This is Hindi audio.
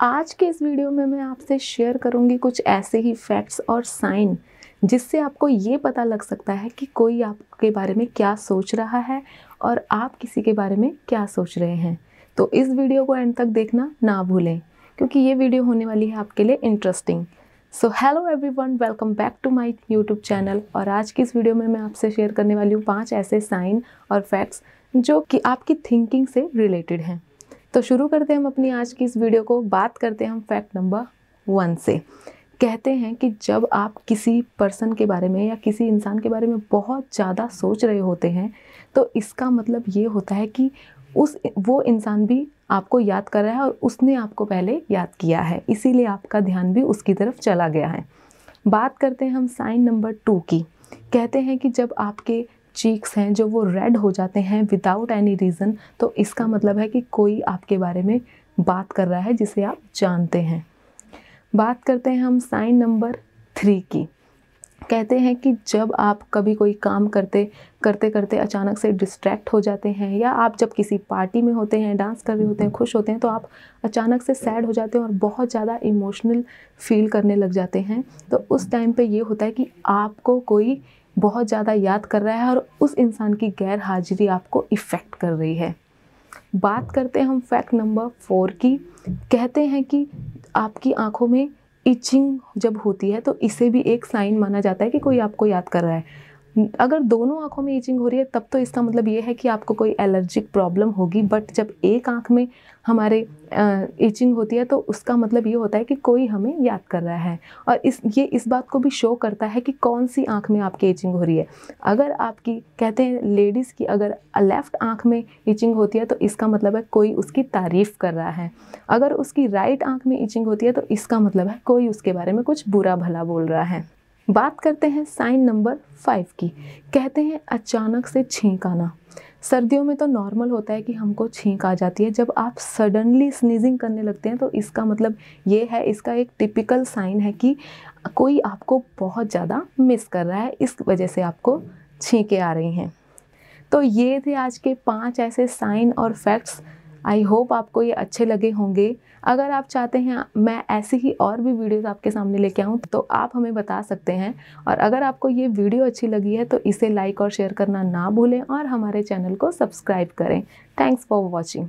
आज के इस वीडियो में मैं आपसे शेयर करूँगी कुछ ऐसे ही फैक्ट्स और साइन जिससे आपको ये पता लग सकता है कि कोई आपके बारे में क्या सोच रहा है और आप किसी के बारे में क्या सोच रहे हैं। तो इस वीडियो को एंड तक देखना ना भूलें, क्योंकि ये वीडियो होने वाली है आपके लिए interesting so hello everyone welcome back to my YouTube channel और आज की इस वीडियो में मैं आपसे शेयर करने वाली हूँ पाँच ऐसे साइन और फैक्ट्स जो कि आपकी थिंकिंग से रिलेटेड हैं। तो शुरू करते हैं हम अपनी आज की इस वीडियो को। बात करते हैं हम फैक्ट नंबर वन से। कहते हैं कि जब आप किसी पर्सन के बारे में या किसी इंसान के बारे में बहुत ज़्यादा सोच रहे होते हैं तो इसका मतलब ये होता है कि उस वो इंसान भी आपको याद कर रहा है और उसने आपको पहले याद किया है। इसीलिए आपका ध्यान भी उसकी तरफ़ चला गया है। बात करते हैं हम साइन नंबर टू की। कहते हैं कि जब आपके चीक्स हैं, जो वो रेड हो जाते हैं विदाउट एनी रीज़न तो इसका मतलब है कि कोई आपके बारे में बात कर रहा है जिसे आप जानते हैं। बात करते हैं हम साइन नंबर थ्री की। कहते हैं कि जब आप कभी कोई काम करते करते करते अचानक से डिस्ट्रैक्ट हो जाते हैं, या आप जब किसी पार्टी में होते हैं डांस कर रहे होते हैं, खुश होते हैं तो आप अचानक से सैड हो जाते हैं और बहुत ज़्यादा इमोशनल फील करने लग जाते हैं। तो उस टाइम पे ये होता है कि आपको कोई बहुत ज़्यादा याद कर रहा है और उस इंसान की गैर हाजिरी आपको इफ़ेक्ट कर रही है। बात करते हैं हम फैक्ट नंबर फोर की। कहते हैं कि आपकी आँखों में इचिंग जब होती है तो इसे भी एक साइन माना जाता है कि कोई आपको याद कर रहा है। अगर दोनों आँखों में ईचिंग हो रही है, तब तो इसका मतलब ये है कि आपको कोई एलर्जिक प्रॉब्लम होगी बट जब एक आँख में हमारे ईचिंग होती है तो उसका मतलब ये होता है कि कोई हमें याद कर रहा है। और इस, ये इस बात को भी शो करता है कि कौन सी आँख में आपकी ईचिंग हो रही है। अगर आपकी, कहते हैं लेडीज़ की अगर लेफ़्ट आँख में ईचिंग होती है तो इसका मतलब है कोई उसकी तारीफ़ कर रहा है। अगर उसकी राइट आँख में ईचिंग होती है तो इसका मतलब है कोई उसके बारे में कुछ बुरा भला बोल रहा है। बात करते हैं साइन नंबर फाइव की। कहते हैं, अचानक से छींक आना। सर्दियों में तो नॉर्मल होता है कि हमको छींक आ जाती है। जब आप सडनली स्नीजिंग करने लगते हैं तो इसका मतलब ये है, इसका एक टिपिकल साइन है कि कोई आपको बहुत ज़्यादा मिस कर रहा है, इस वजह से आपको छींकें आ रही हैं। तो ये थे आज के पाँच ऐसे साइन और फैक्ट्स आई होप आपको ये अच्छे लगे होंगे। अगर आप चाहते हैं, मैं ऐसी ही और भी वीडियोस आपके सामने लेके आऊँ तो आप हमें बता सकते हैं। और अगर आपको ये वीडियो अच्छी लगी है तो इसे लाइक और शेयर करना ना भूलें और हमारे चैनल को सब्सक्राइब करें। Thanks for watching.